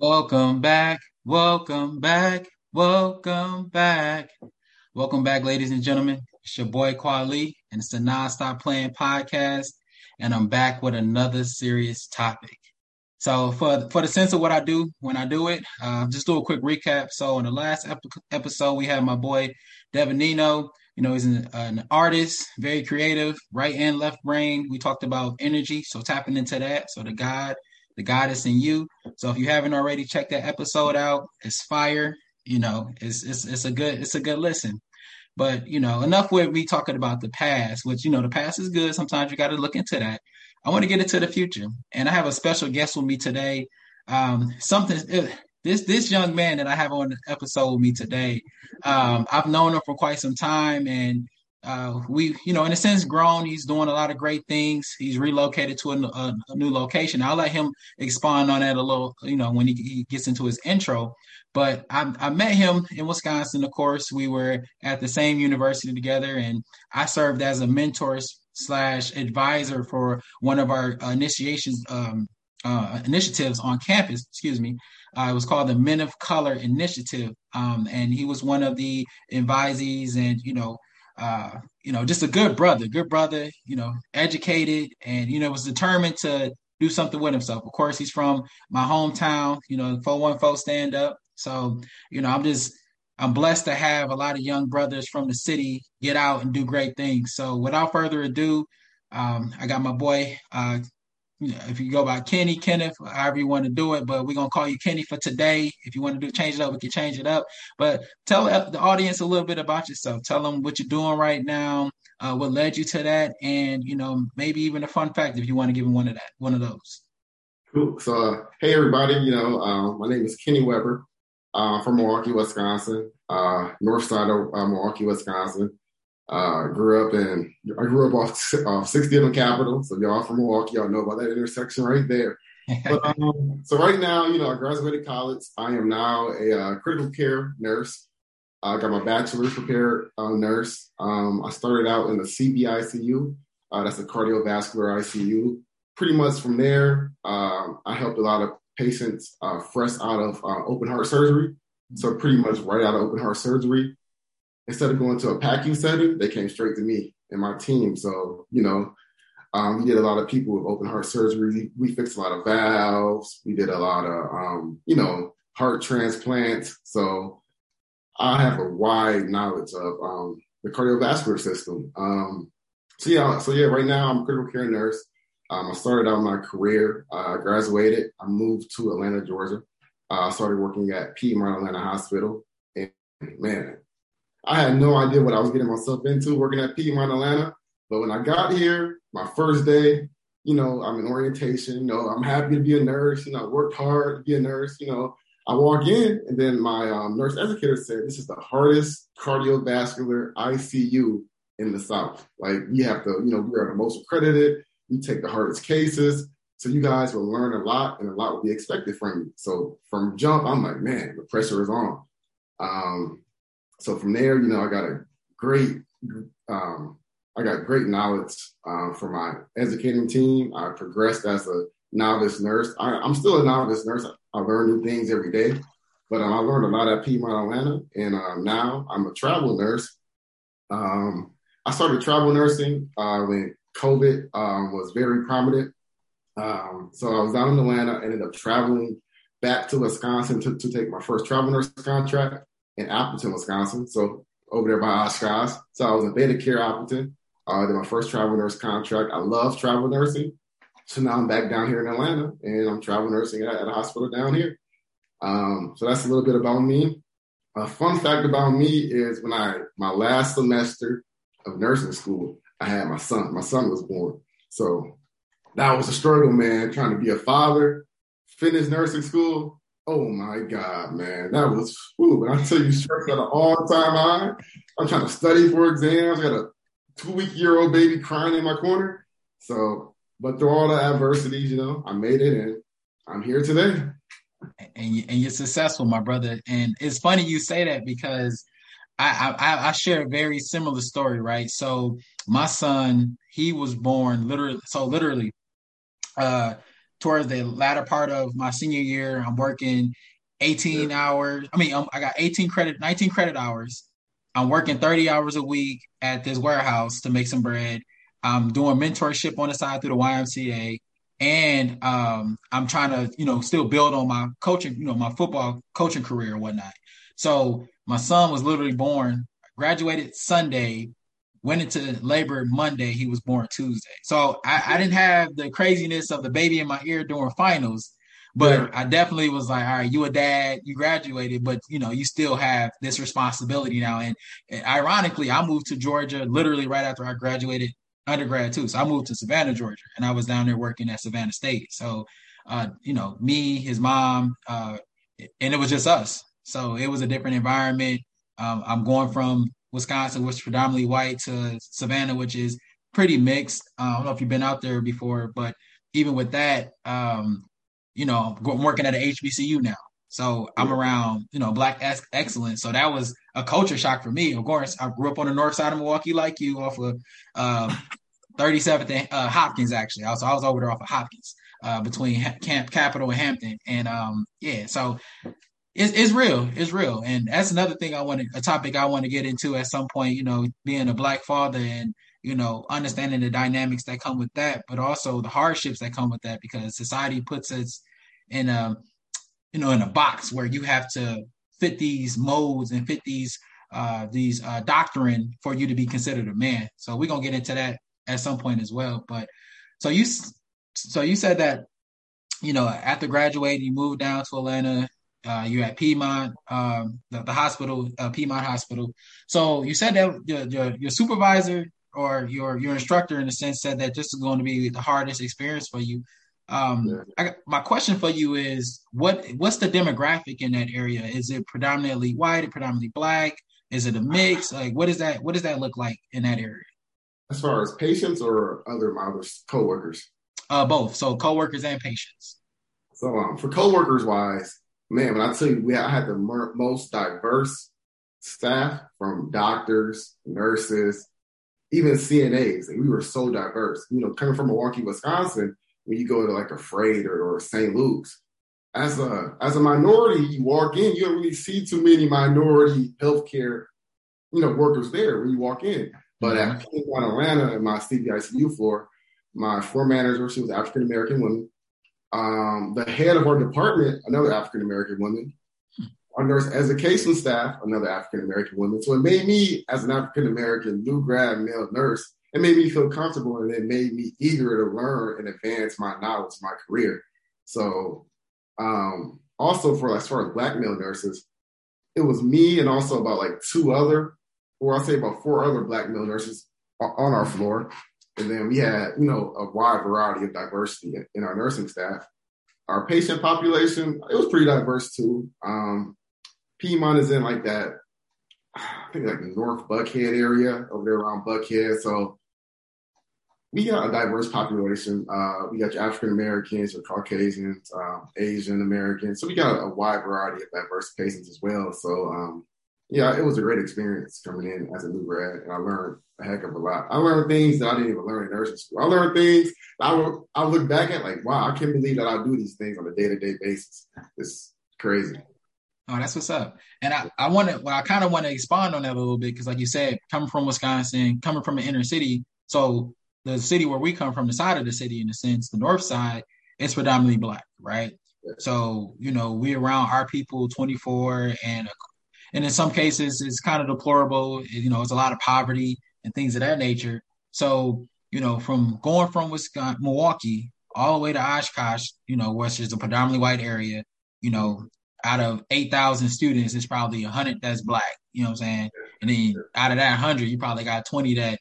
Welcome back, welcome back, welcome back. Welcome back, ladies and gentlemen. It's your boy Kwali, and it's the Non-Stop Playing Podcast, and I'm back with another serious topic. So for for the sense of what I do when I do it, uh, just do a quick recap. So in the last ep- episode, we had my boy Devanino. You know, he's an, an artist, very creative, right and left brain. We talked about energy, so tapping into that. So the God the goddess in you. So if you haven't already checked that episode out, it's fire. You know, it's it's it's a good it's a good listen. But you know, enough with me talking about the past, which you know, the past is good. Sometimes you got to look into that. I want to get into the future, and I have a special guest with me today. Um, something this this young man that I have on the episode with me today, um, I've known him for quite some time, and uh, we, you know, in a sense, grown. He's doing a lot of great things. He's relocated to a, a, a, new location. I'll let him expand on that a little, you know, when he, he gets into his intro. But I, I, met him in Wisconsin. Of course, we were at the same university together, and I served as a mentor slash advisor for one of our initiations um, uh, initiatives on campus. Excuse me. Uh, it was called the Men of Color Initiative, um, and he was one of the advisees, and you know uh, you know, just a good brother, good brother, you know, educated and, you know, was determined to do something with himself. Of course, he's from my hometown, you know, 414 stand up. So, you know, I'm just, I'm blessed to have a lot of young brothers from the city get out and do great things. So without further ado, um, I got my boy, uh, if you go by Kenny, Kenneth, however you want to do it, but we're gonna call you Kenny for today. If you want to do change it up, we can change it up. But tell the audience a little bit about yourself. Tell them what you're doing right now, uh, what led you to that, and you know maybe even a fun fact if you want to give them one of that, one of those. Cool. So, uh, hey everybody, you know uh, my name is Kenny Webber uh, from Milwaukee, Wisconsin, uh, north side of uh, Milwaukee, Wisconsin. Uh, grew up in, I grew up off, off 60th and Capitol. So y'all from Milwaukee, y'all know about that intersection right there. but, um, so right now, you know, I graduated college. I am now a uh, critical care nurse. I got my bachelor's prepared uh, nurse. Um, I started out in the CVICU. Uh, that's a cardiovascular ICU. Pretty much from there, um, I helped a lot of patients uh, fresh out of uh, open heart surgery. So pretty much right out of open heart surgery instead of going to a PACU setting, they came straight to me and my team. So, you know, um, we did a lot of people with open heart surgery. We fixed a lot of valves. We did a lot of, um, you know, heart transplants. So I have a wide knowledge of um, the cardiovascular system. Um, so yeah, so yeah, right now I'm a critical care nurse. Um, I started out my career. Uh, I graduated. I moved to Atlanta, Georgia. Uh, I started working at Piedmont Atlanta Hospital. And man, I had no idea what I was getting myself into working at Piedmont Atlanta. But when I got here, my first day, you know, I'm in orientation. You know, I'm happy to be a nurse. You know, I worked hard to be a nurse. You know, I walk in, and then my um, nurse educator said, "This is the hardest cardiovascular ICU in the South. Like, you have to, you know, we are the most accredited. We take the hardest cases." So you guys will learn a lot, and a lot will be expected from you. So from jump, I'm like, man, the pressure is on. Um, so from there, you know, I got a great, um, I got great knowledge um, for my educating team. I progressed as a novice nurse. I, am still a novice nurse. I, I, learn new things every day, but um, I learned a lot at Piedmont Atlanta, and um, now I'm a travel nurse. Um, I started travel nursing uh, when COVID um, was very prominent. So I was down in Atlanta, ended up traveling back to Wisconsin to, to take my first travel nurse contract in Appleton, Wisconsin. So over there by Oshkosh. So I was in ThedaCare Appleton. Uh, did my first travel nurse contract. I love travel nursing. So now I'm back down here in Atlanta and I'm travel nursing at, at a hospital down here. Um, so that's a little bit about me. A fun fact about me is when I, my last semester of nursing school, I had my son. My son was born. So that was a struggle, man, trying to be a father, finish nursing school, Oh my God, man. That was, ooh, when I tell you stress at an all time high, I'm trying to study for exams. I got a two week year old baby crying in my corner. So, but through all the adversities, you know, I made it and I'm here today. And, you, and you're successful, my brother. And it's funny you say that because I, I, I share a very similar story, right? So my son, he was born literally, so literally, uh, towards the latter part of my senior year. I'm working 18 hours. I mean, um, I got 18 credit, 19 credit hours. I'm working 30 hours a week at this warehouse to make some bread. I'm doing mentorship on the side through the YMCA. And um, I'm trying to, you know, still build on my coaching, you know, my football coaching career and whatnot. So my son was literally born, graduated Sunday, went into labor Monday. He was born Tuesday. So I, I didn't have the craziness of the baby in my ear during finals, but yeah. I definitely was like, all right, you a dad, you graduated, but you know, you still have this responsibility now. And, and ironically, I moved to Georgia literally right after I graduated undergrad too. So I moved to Savannah, Georgia, and I was down there working at Savannah State. So, uh, you know, me, his mom, uh, and it was just us. So it was a different environment. Um, I'm going from Wisconsin, which is predominantly white, to Savannah, which is pretty mixed. Uh, I don't know if you've been out there before, but even with that, um, you know, I'm working at an HBCU now. So I'm around, you know, black ex- excellence. So that was a culture shock for me. Of course, I grew up on the north side of Milwaukee, like you, off of uh, 37th uh, Hopkins. Actually, I was I was over there off of Hopkins, uh, between Camp Capitol and Hampton, and um, yeah. So it's, it's real. It's real. And that's another thing I want to, a topic I want to get into at some point, you know, being a black father and, you know, understanding the dynamics that come with that, but also the hardships that come with that because society puts us in a, you know, in a box where you have to fit these modes and fit these, uh, these, uh, doctrine for you to be considered a man. So we're going to get into that at some point as well. But so you, so you said that, you know, after graduating, you moved down to Atlanta, uh, you're at Piedmont, um, the, the, hospital, uh, Piedmont Hospital. So you said that your, your, your supervisor or your your instructor, in a sense, said that this is going to be the hardest experience for you. Um, yeah. I, my question for you is, what what's the demographic in that area? Is it predominantly white, predominantly black? Is it a mix? Like, what is that? What does that look like in that area? As far as patients or other my coworkers? Uh, both. So coworkers and patients. So um, for coworkers wise, man, when I tell you, we I had the most diverse staff from doctors, nurses, even CNAs. And we were so diverse. You know, coming from Milwaukee, Wisconsin, when you go to like a Froedtert or, or St. Luke's, as a as a minority, you walk in, you don't really see too many minority healthcare, you know, workers there when you walk in. But mm-hmm. at Atlanta, in my CVICU floor, my floor manager, she was African American woman um, the head of our department, another African American woman, our nurse education staff, another African American woman. So it made me, as an African American new grad male nurse, it made me feel comfortable and it made me eager to learn and advance my knowledge, my career. So, um, also for as far as black male nurses, it was me and also about like two other, or I'll say about four other black male nurses on our floor. And then we had, you know, a wide variety of diversity in our nursing staff. Our patient population, it was pretty diverse too. Um, Piedmont is in like that, I think like North Buckhead area over there around Buckhead. So we got a diverse population. Uh, we got African Americans, your Caucasians, um, Asian Americans. So we got a wide variety of diverse patients as well. So um, yeah, it was a great experience coming in as a new grad, and I learned a heck of a lot. I learned things that I didn't even learn in nursing school. I learned things I would, I look back at like, wow, I can't believe that I do these things on a day to day basis. It's crazy. Oh, that's what's up. And I, I want to, well, I kind of want to expand on that a little bit because, like you said, coming from Wisconsin, coming from an inner city, so the city where we come from, the side of the city, in a sense, the north side, it's predominantly black, right? So, you know, we around our people 24 and and in some cases it's kind of deplorable. You know, it's a lot of poverty and things of that nature. So, you know, from going from Wisconsin, Milwaukee all the way to Oshkosh, you know, which is a predominantly white area, you know, out of 8,000 students, it's probably 100 that's black, you know what I'm saying? And then out of that 100, you probably got 20 that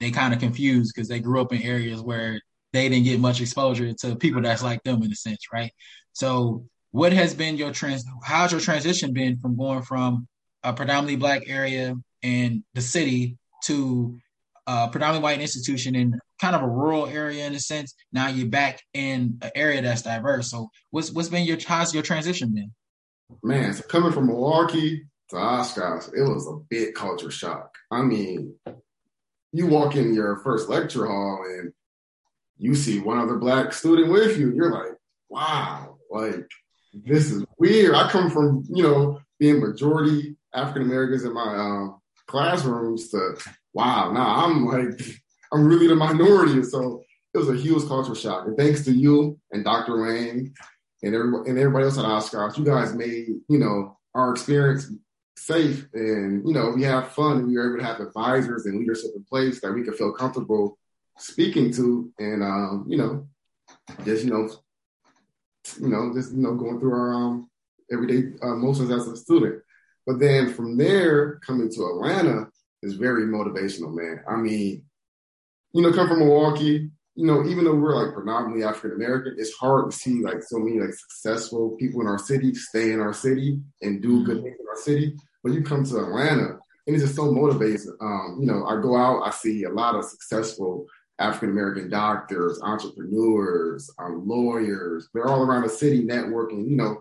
they kind of confused because they grew up in areas where they didn't get much exposure to people that's like them in a sense, right? So what has been your trans how's your transition been from going from a predominantly black area in the city to a predominantly white institution in kind of a rural area in a sense? Now you're back in an area that's diverse. So what's what's been your how's your transition been? Man so coming from milwaukee to oshkosh it was a big culture shock. I mean you walk in your first lecture hall and you see one other black student with you. and You're like, wow, like this is weird. I come from, you know, being majority African Americans in my um, classrooms to wow, now I'm like I'm really the minority. So it was a huge cultural shock. And thanks to you and Dr. Wayne and everybody and everybody else at Oscars, you guys made, you know, our experience safe and you know, we have fun and we were able to have advisors and leadership in place that we could feel comfortable speaking to and um, you know, just you know, you know, just you know, going through our um everyday uh, motions as a student. But then from there, coming to Atlanta is very motivational, man. I mean, you know, come from Milwaukee, you know, even though we're like predominantly African American, it's hard to see like so many like successful people in our city stay in our city and do good mm-hmm. things in our city. But you come to Atlanta and it's just so motivating. Um, you know, I go out, I see a lot of successful African American doctors, entrepreneurs, um, lawyers. They're all around the city networking. You know,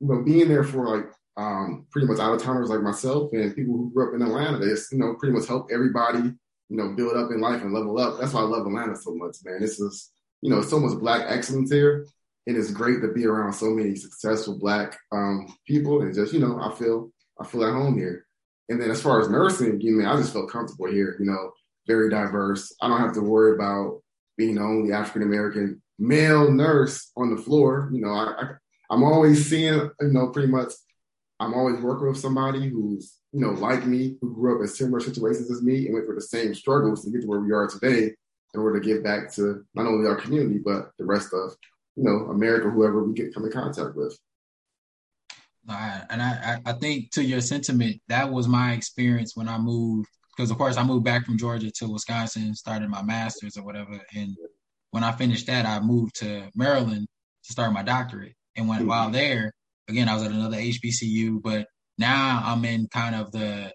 you know, being there for like um, pretty much out of towners like myself and people who grew up in Atlanta. Just, you know, pretty much help everybody, you know, build up in life and level up. That's why I love Atlanta so much, man. This is, you know, so much black excellence here. And it's great to be around so many successful black um, people and just, you know, I feel I feel at home here. And then as far as nursing, you know, I just felt comfortable here, you know, very diverse. I don't have to worry about being the only African American male nurse on the floor. You know, I, I I'm always seeing, you know, pretty much I'm always working with somebody who's, you know, like me, who grew up in similar situations as me and went through the same struggles to get to where we are today in order to give back to not only our community, but the rest of, you know, America, whoever we get come in contact with. And I, I think to your sentiment, that was my experience when I moved, because of course I moved back from Georgia to Wisconsin, started my master's or whatever. And when I finished that, I moved to Maryland to start my doctorate. And when mm-hmm. while there, again, I was at another HBCU, but now I'm in kind of the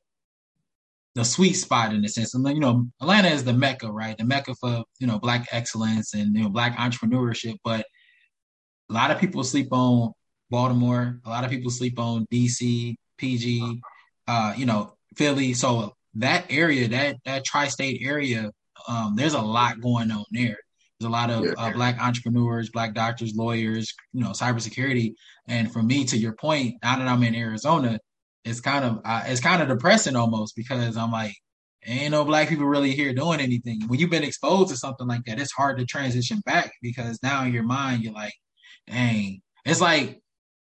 the sweet spot in a sense. And you know, Atlanta is the mecca, right? The mecca for you know black excellence and you know black entrepreneurship. But a lot of people sleep on Baltimore. A lot of people sleep on DC, PG, uh, you know, Philly. So that area, that that tri-state area, um, there's a lot going on there. There's a lot of uh, black entrepreneurs, black doctors, lawyers, you know, cybersecurity. And for me, to your point, now that I'm in Arizona, it's kind of uh, it's kind of depressing almost because I'm like, ain't no black people really here doing anything. When you've been exposed to something like that, it's hard to transition back because now in your mind you're like, dang, it's like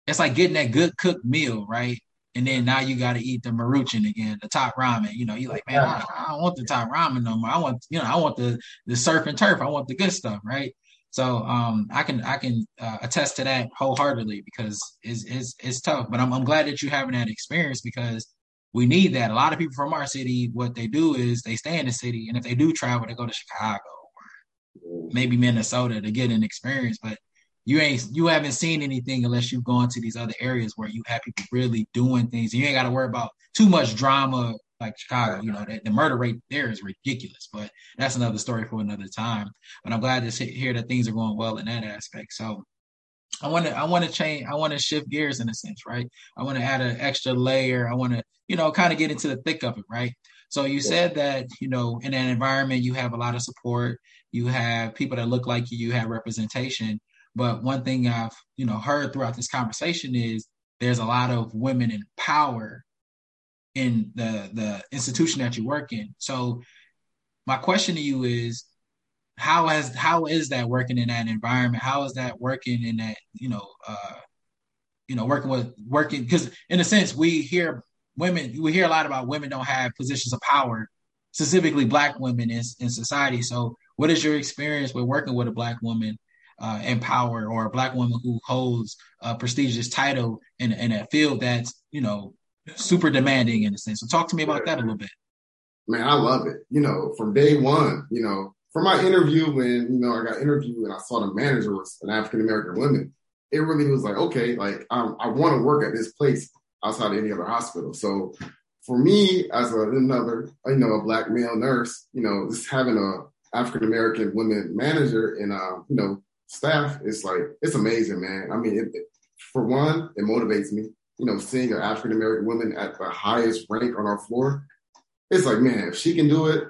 it's like getting that good cooked meal, right? And then now you got to eat the maruchan again, the top ramen. You know, you're like, man, I, I, don't want the top ramen no more. I want, you know, I want the the surf and turf. I want the good stuff, right? So um, I can I can uh, attest to that wholeheartedly because it's, it's it's tough. But I'm I'm glad that you're having that experience because we need that. A lot of people from our city, what they do is they stay in the city, and if they do travel, they go to Chicago or maybe Minnesota to get an experience. But you ain't you haven't seen anything unless you've gone to these other areas where you have people really doing things. You ain't got to worry about too much drama like Chicago. You know, the, the, murder rate there is ridiculous, but that's another story for another time. But I'm glad to hear that things are going well in that aspect. So I want to I want to change. I want to shift gears in a sense, right? I want to add an extra layer. I want to you know kind of get into the thick of it, right? So you said that you know in an environment you have a lot of support. You have people that look like you. You have representation but one thing I've, you know, heard throughout this conversation is there's a lot of women in power in the the institution that you work in. So my question to you is how has how is that working in that environment? How is that working in that, you know, uh you know, working with working because in a sense we hear women we hear a lot about women don't have positions of power, specifically black women in, in society. So what is your experience with working with a black woman uh, in power or a black woman who holds a prestigious title in, in a field that's, you know, super demanding in a sense. So talk to me about that a little bit. Man, I love it. You know, from day one, you know, from my interview when, you know, I got interviewed and I saw the manager was an African American woman, it really was like, okay, like um, I want to work at this place outside of any other hospital. So for me, as a, another, you know, a black male nurse, you know, just having a African American woman manager and, uh, you know, staff, it's like it's amazing, man. I mean, it, it, for one, it motivates me. You know, seeing an African American woman at the highest rank on our floor, it's like, man, if she can do it,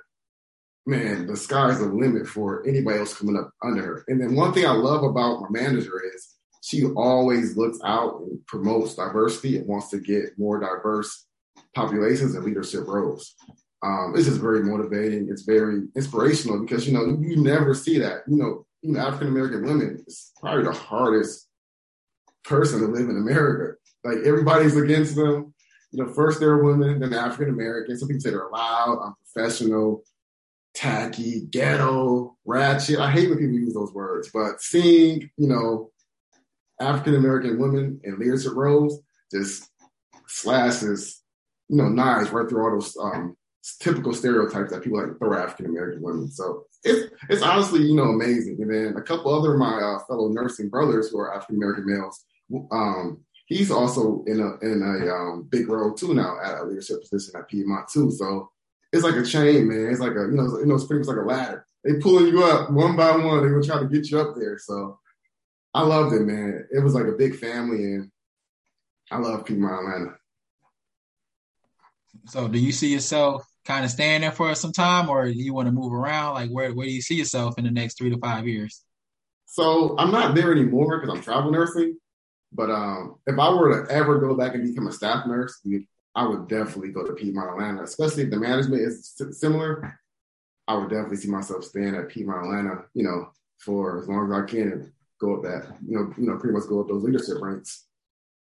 man, the sky's the limit for anybody else coming up under her. And then one thing I love about my manager is she always looks out and promotes diversity and wants to get more diverse populations and leadership roles. Um, it's just very motivating. It's very inspirational because you know you never see that. You know, you know African American women is probably the hardest person to live in America. Like everybody's against them. You know, first they're women, then African American. Some people say they're loud, unprofessional, tacky, ghetto, ratchet. I hate when people use those words, but seeing, you know, African American women in leadership roles just slashes, you know, knives right through all those um, typical stereotypes that people like throw African American women. So it's it's honestly, you know, amazing. And then a couple other of my uh, fellow nursing brothers who are African American males, um, he's also in a in a um, big role too now at a leadership position at Piedmont too. So it's like a chain, man. It's like a you know, you know, it's pretty much like a ladder. They pulling you up one by one. They will try to get you up there. So I loved it, man. It was like a big family, and I love Piedmont Atlanta. So, do you see yourself kind of staying there for some time, or do you want to move around? Like, where where do you see yourself in the next three to five years? So, I'm not there anymore because I'm travel nursing. But um, if I were to ever go back and become a staff nurse, I would definitely go to Piedmont Atlanta, especially if the management is similar. I would definitely see myself staying at Piedmont Atlanta, you know, for as long as I can and go up that, you know, you know, pretty much go up those leadership ranks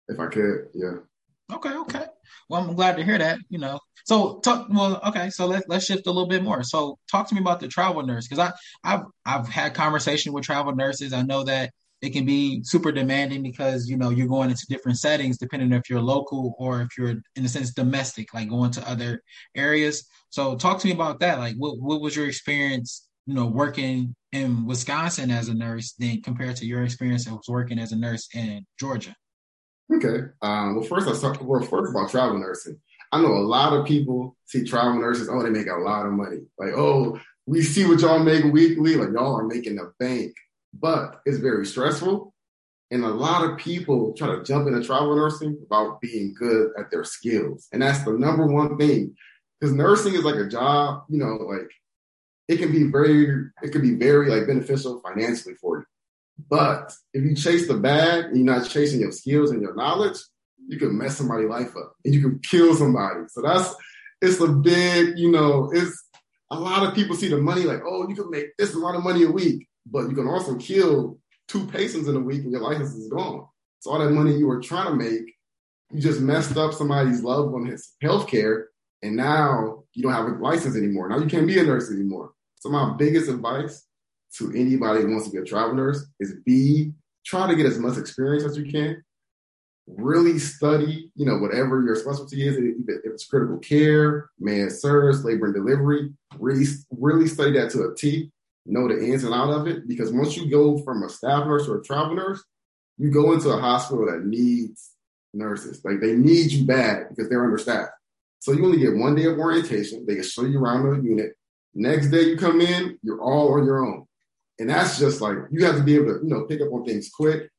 if I could. Yeah. Okay. Okay. Well, I'm glad to hear that. You know, so talk. Well, okay. So let's let's shift a little bit more. So talk to me about the travel nurse because I I've I've had conversation with travel nurses. I know that it can be super demanding because you know you're going into different settings depending if you're local or if you're in a sense domestic, like going to other areas. So talk to me about that. Like, what what was your experience? You know, working in Wisconsin as a nurse then compared to your experience of working as a nurse in Georgia? Okay. Um, well, first, I start. Well, first about travel nursing. I know a lot of people see travel nurses. Oh, they make a lot of money. Like, oh, we see what y'all make weekly. Like, y'all are making a bank. But it's very stressful, and a lot of people try to jump into travel nursing without being good at their skills, and that's the number one thing. Because nursing is like a job. You know, like it can be very it can be very like beneficial financially for you. But if you chase the bag and you're not chasing your skills and your knowledge, you can mess somebody's life up and you can kill somebody. So that's it's a big, you know, it's a lot of people see the money like, oh, you can make this a lot of money a week, but you can also kill two patients in a week and your license is gone. So all that money you were trying to make, you just messed up somebody's loved one's health care, and now you don't have a license anymore. Now you can't be a nurse anymore. So my biggest advice to anybody who wants to be a travel nurse is be try to get as much experience as you can. Really study, you know, whatever your specialty is. If it's critical care, med-surg, labor and delivery, really, really study that to a T. Know the ins and out of it because once you go from a staff nurse or a travel nurse, you go into a hospital that needs nurses. Like they need you bad because they're understaffed. So you only get one day of orientation. They can show you around the unit. Next day you come in, you're all on your own. And that's just like you have to be able to, you know, pick up on things quick.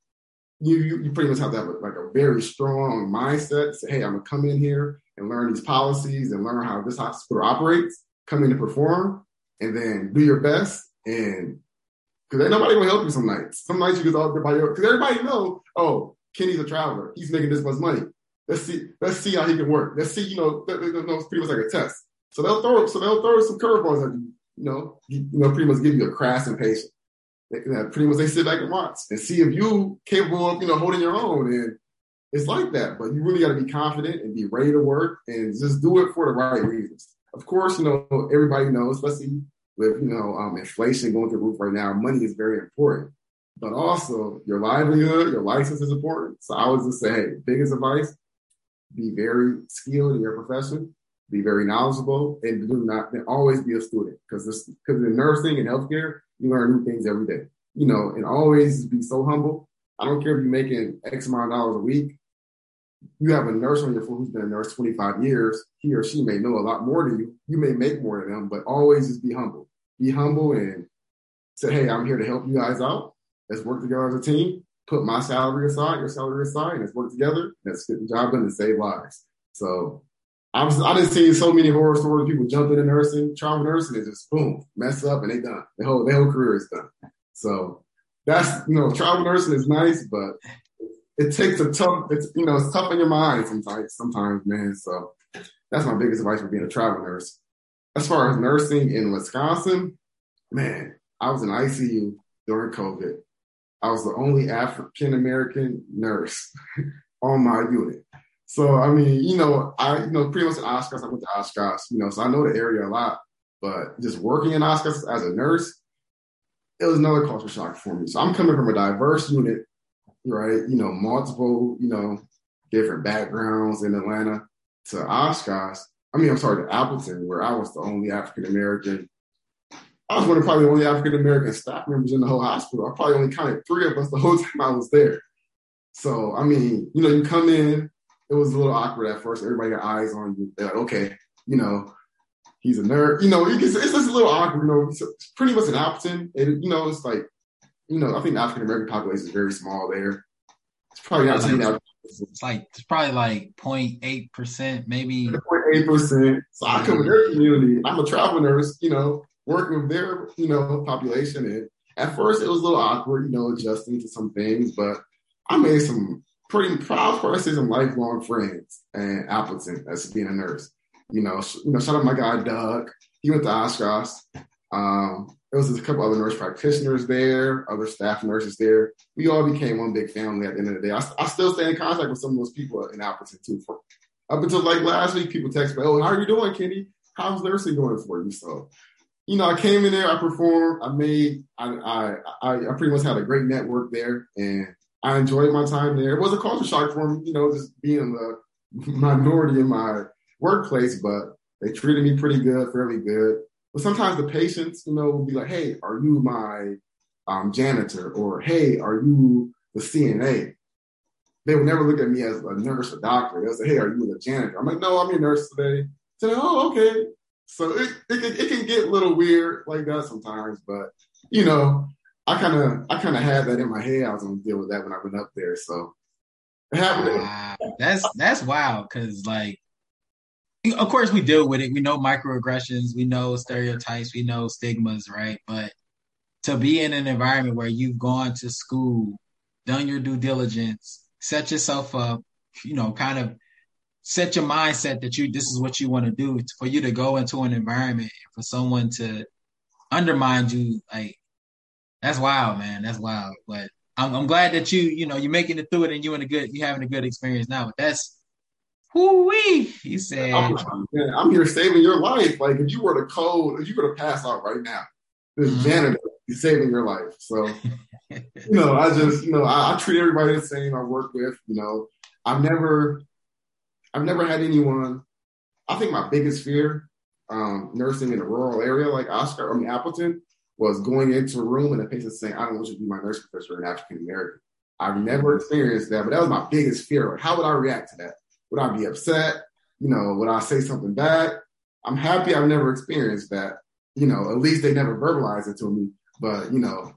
You you, you pretty much have to have a, like a very strong mindset. Say, hey, I'm gonna come in here and learn these policies and learn how this hospital operates. Come in to perform, and then do your best. And because nobody gonna help you some nights. Some nights you just all by your because everybody know, oh, Kenny's a traveler. He's making this much money. Let's see, let's see how he can work. Let's see, you know, that, that, that's pretty much like a test. So they'll throw, so they'll throw some curveballs at you. You know, you, you know, pretty much give you a crass and patient. Pretty much they sit back and watch and see if you capable of, you know, holding your own. And it's like that, but you really got to be confident and be ready to work and just do it for the right reasons. Of course, you know, everybody knows, especially with, you know, um, inflation going through the roof right now, money is very important. But also your livelihood, your license is important. So I would just say, hey, biggest advice, be very skilled in your profession be very knowledgeable, and do not and always be a student because this because in nursing and healthcare, you learn new things every day. You know, and always be so humble. I don't care if you're making X amount of dollars a week. You have a nurse on your floor who's been a nurse 25 years. He or she may know a lot more than you. You may make more than them, but always just be humble. Be humble and say, hey, I'm here to help you guys out. Let's work together as a team. Put my salary aside, your salary aside, and let's work together. Let's get the job done and save lives. So I was I didn't see so many horror stories. People jump into nursing, travel nursing, and just boom, mess up, and they done. Their whole their whole career is done. So that's you know, travel nursing is nice, but it takes a tough. It's you know, it's tough in your mind sometimes. Sometimes, man. So that's my biggest advice for being a travel nurse. As far as nursing in Wisconsin, man, I was in ICU during COVID. I was the only African American nurse on my unit. So I mean, you know, I you know pretty much in Oshkosh, I went to Oshkosh, you know, so I know the area a lot. But just working in Oshkosh as a nurse, it was another culture shock for me. So I'm coming from a diverse unit, right? You know, multiple, you know, different backgrounds in Atlanta to Oshkosh. I mean, I'm sorry, to Appleton, where I was the only African American. I was one of probably the only African American staff members in the whole hospital. I probably only counted three of us the whole time I was there. So, I mean, you know, you come in, it was a little awkward at first. Everybody got eyes on you. They're like, okay, you know, he's a nerd. You know, it's, it's just a little awkward. You know, it's pretty much an Appleton. and you know, it's like, you know, I think the African American population is very small there. It's probably not it's, it's like it's probably like 0.8 percent, maybe 0.8 percent. So I come with their community. I'm a travel nurse. You know, working with their you know population. And at first, it was a little awkward. You know, adjusting to some things, but I made some pretty proud us some lifelong friends and Appleton as being a nurse. You know, you know, shout out my guy Doug. He went to Oshkosh. Um, there was a couple other nurse practitioners there, other staff nurses there. We all became one big family at the end of the day. I, I still stay in contact with some of those people in Appleton too. For, up until like last week, people text me, "Oh, how are you doing, Kenny? How's nursing going for you?" So, you know, I came in there, I performed, I made, I, I, I pretty much had a great network there, and I enjoyed my time there. It was a culture shock for me, you know, just being the minority in my workplace, but they treated me pretty good, fairly good. But sometimes the patients, you know, will be like, "Hey, are you my um, janitor?" or "Hey, are you the CNA?" They would never look at me as a nurse or doctor. They'll say, "Hey, are you the janitor?" I'm like, "No, I'm your nurse today." So, oh, okay. So it, it, it can get a little weird like that sometimes, but you know, I kind of I kind of had that in my head. I was gonna deal with that when I went up there. So wow, that's that's wild because like of course we deal with it. We know microaggressions, we know stereotypes, we know stigmas, right? But to be in an environment where you've gone to school, done your due diligence, set yourself up, you know, kind of set your mindset that you this is what you want to do for you to go into an environment for someone to undermine you like that's wild, man. That's wild. But I'm, I'm glad that you, you know, you're making it through it and you in a good, you having a good experience now. But that's, whoo wee. He said, I'm, I'm, here saving your life. Like if you were to code, if you were to pass out right now, this mm-hmm. janitor is saving your life. So, you know, I just, you know, I, I treat everybody the same. I work with, you know, I've never, I've never had anyone. I think my biggest fear, um, nursing in a rural area like Oscar, I mean Appleton, was going into a room and the patient saying, I don't want you to be my nurse professor an African American. I've never experienced that, but that was my biggest fear. How would I react to that? Would I be upset? You know, would I say something bad? I'm happy I've never experienced that. You know, at least they never verbalized it to me. But, you know,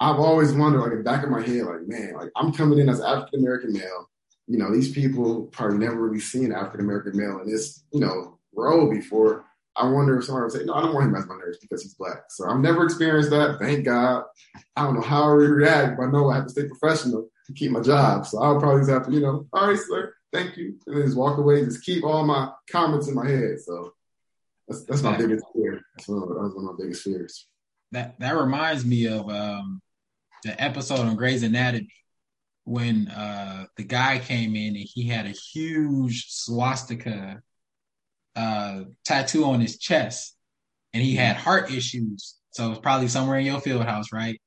I've always wondered, like, in the back of my head, like, man, like, I'm coming in as African American male. You know, these people probably never really seen African American male in this, you know, role before. I wonder if someone would say, no, I don't want him as my nurse because he's black. So I've never experienced that. Thank God. I don't know how I would react, but I know I have to stay professional to keep my job. So I'll probably just have to, you know, all right, sir, thank you. And then just walk away, just keep all my comments in my head. So that's, that's my biggest fear. That's one, of, that's one of my biggest fears. That, that reminds me of um, the episode on Grey's Anatomy when uh, the guy came in and he had a huge swastika uh, tattoo on his chest, and he had heart issues. So it's probably somewhere in your field house, right?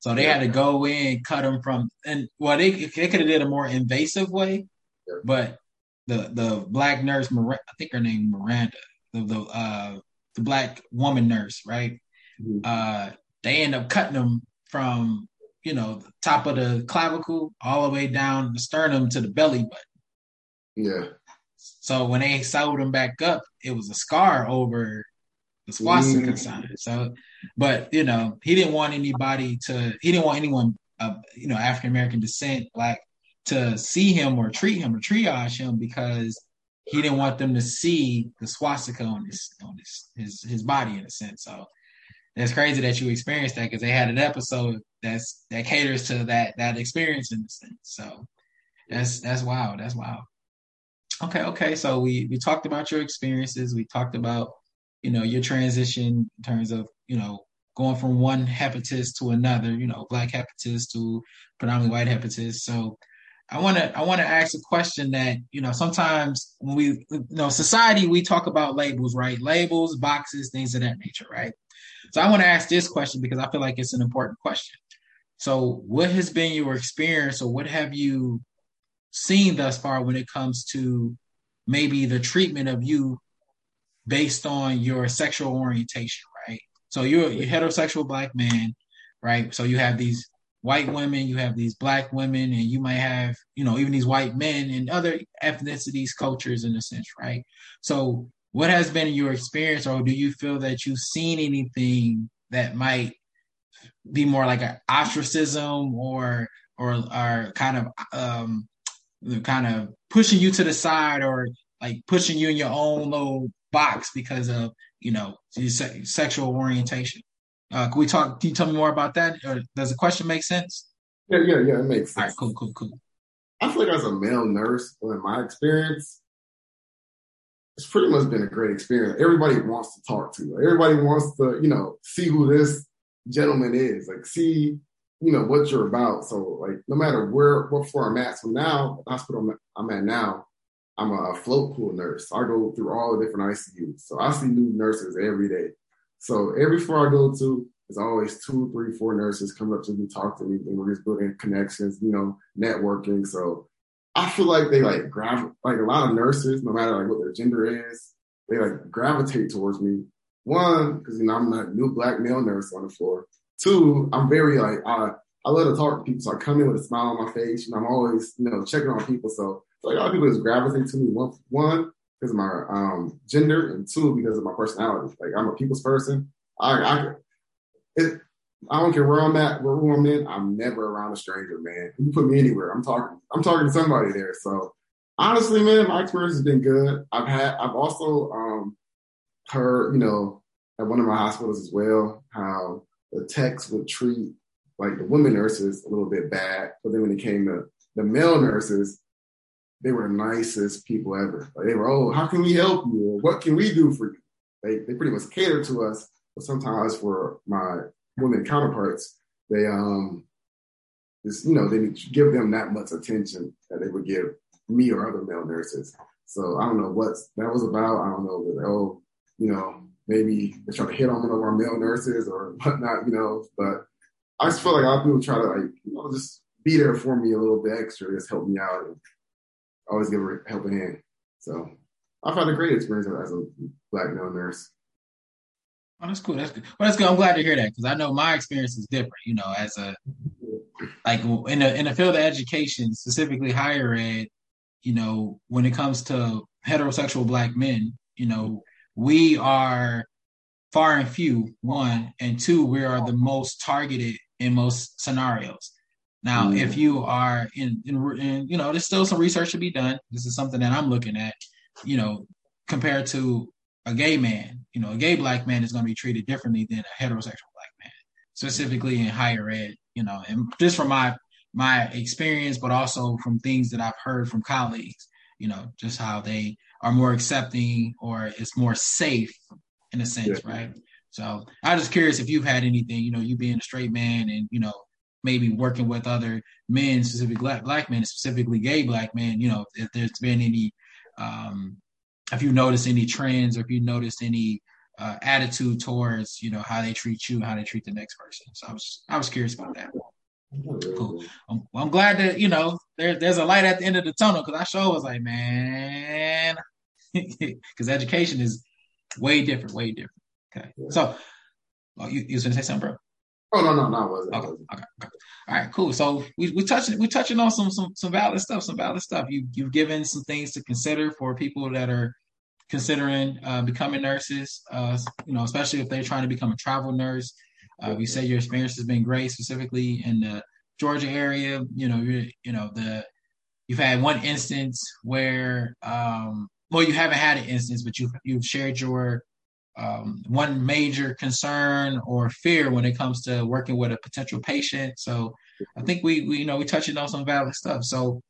So they had to go in, cut him from, and well, they they could have did a more invasive way, but the the black nurse, I think her name Miranda, the the uh, the black woman nurse, right? Mm-hmm. Uh, they end up cutting him from you know the top of the clavicle all the way down the sternum to the belly button. Yeah. So when they sewed him back up, it was a scar over the swastika mm. sign. So, but you know, he didn't want anybody to. He didn't want anyone, uh, you know, African American descent, black, to see him or treat him or triage him because he didn't want them to see the swastika on his on his his his body in a sense. So that's crazy that you experienced that because they had an episode that's that caters to that that experience in a sense. So that's that's wild. That's wild. Okay, okay. So we we talked about your experiences. We talked about you know your transition in terms of you know going from one hepatitis to another. You know, black hepatitis to predominantly white hepatitis. So I want to I want to ask a question that you know sometimes when we you know society we talk about labels right labels boxes things of that nature right so I want to ask this question because I feel like it's an important question so what has been your experience or what have you seen thus far when it comes to maybe the treatment of you based on your sexual orientation right so you're a heterosexual black man right so you have these white women, you have these black women, and you might have, you know, even these white men and other ethnicities, cultures in a sense, right? So, what has been your experience, or do you feel that you've seen anything that might be more like an ostracism or or are kind of um kind of pushing you to the side or like pushing you in your own little box because of you know your se- sexual orientation uh, can we talk? Can you tell me more about that? Or does the question make sense? Yeah, yeah, yeah. It makes sense. All right, cool, cool, cool. I feel like as a male nurse, in my experience, it's pretty much been a great experience. Everybody wants to talk to you. Everybody wants to, you know, see who this gentleman is. Like, see, you know, what you're about. So, like, no matter where, what floor I'm at. So now, hospital I'm at now, I'm a float pool nurse. I go through all the different ICUs. So I see new nurses every day. So every floor I go to, there's always two, three, four nurses come up to me, talk to me, and we're just building connections, you know, networking. So I feel like they like grav like a lot of nurses, no matter like what their gender is, they like gravitate towards me. One, because you know I'm a new black male nurse on the floor. Two, I'm very like I I love to talk to people, so I come in with a smile on my face. and I'm always you know checking on people. So like all people just gravitate to me. One, one because of my um, gender, and two because of my personality. Like I'm a people's person. I I, it, I don't care where I'm at, where I'm in. I'm never around a stranger, man. You put me anywhere, I'm talking. I'm talking to somebody there. So honestly, man, my experience has been good. I've had. I've also um, heard, you know, at one of my hospitals as well, how the techs would treat like the women nurses a little bit bad, but then when it came to the male nurses, they were nicest people ever. Like they were, oh, how can we help you? What can we do for you? They they pretty much cater to us. But sometimes for my women counterparts, they um just you know they give them that much attention that they would give me or other male nurses. So I don't know what that was about. I don't know whether oh you know maybe they try to hit on one of our male nurses or whatnot, you know. But I just feel like a lot of people try to like you know just be there for me a little bit extra, just help me out and always give a helping hand. So I've had a great experience as a black male nurse. Oh, that's cool. That's good. Well, that's good. I'm glad to hear that because I know my experience is different. You know, as a like in the in the field of education, specifically higher ed, you know, when it comes to heterosexual black men, you know, we are far and few. One and two, we are the most targeted in most scenarios. Now, mm. if you are in, in, in, you know, there's still some research to be done. This is something that I'm looking at, you know, compared to a gay man. You know, a gay black man is going to be treated differently than a heterosexual black man, specifically in higher ed. You know, and just from my my experience, but also from things that I've heard from colleagues. You know, just how they are more accepting or it's more safe in a sense, yeah. right? So I was just curious if you've had anything, you know, you being a straight man and, you know, maybe working with other men, specifically black, black men, specifically gay black men, you know, if there's been any, um, if you notice any trends or if you notice any uh, attitude towards, you know, how they treat you, how they treat the next person. So I was, I was curious about that. Cool. I'm, I'm glad that you know there, there's a light at the end of the tunnel because I sure was like, man, because education is way different, way different. Okay, so oh, you, you was gonna say something, bro? Oh no, no, no, I wasn't. Okay, okay, okay. All right, cool. So we we touching we touching on some some some valid stuff, some valid stuff. You you've given some things to consider for people that are considering uh, becoming nurses. Uh, you know, especially if they're trying to become a travel nurse. Uh, you said your experience has been great, specifically in the Georgia area. You know, you you know the you've had one instance where um, well, you haven't had an instance, but you you've shared your um, one major concern or fear when it comes to working with a potential patient. So I think we, we you know we touched on some valid stuff. So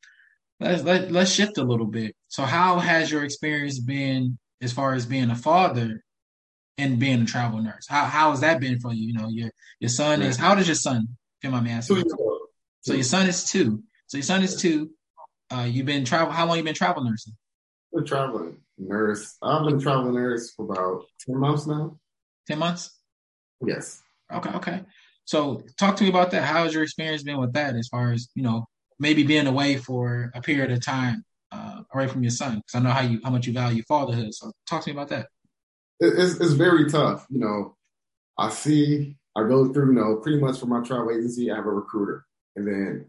let's let, let's shift a little bit. So how has your experience been as far as being a father and being a travel nurse? How how has that been for you? You know, your your son is how old is your son? If you mind me asking. So your son is two. So your son is two. Uh, you've been travel. How long you been travel nursing? Been traveling nurse. I've been traveling nurse for about ten months now. Ten months. Yes. Okay. Okay. So talk to me about that. How has your experience been with that, as far as you know, maybe being away for a period of time uh, away from your son? Because I know how you how much you value fatherhood. So talk to me about that. It's it's very tough. You know, I see. I go through. You know, pretty much for my travel agency, I have a recruiter, and then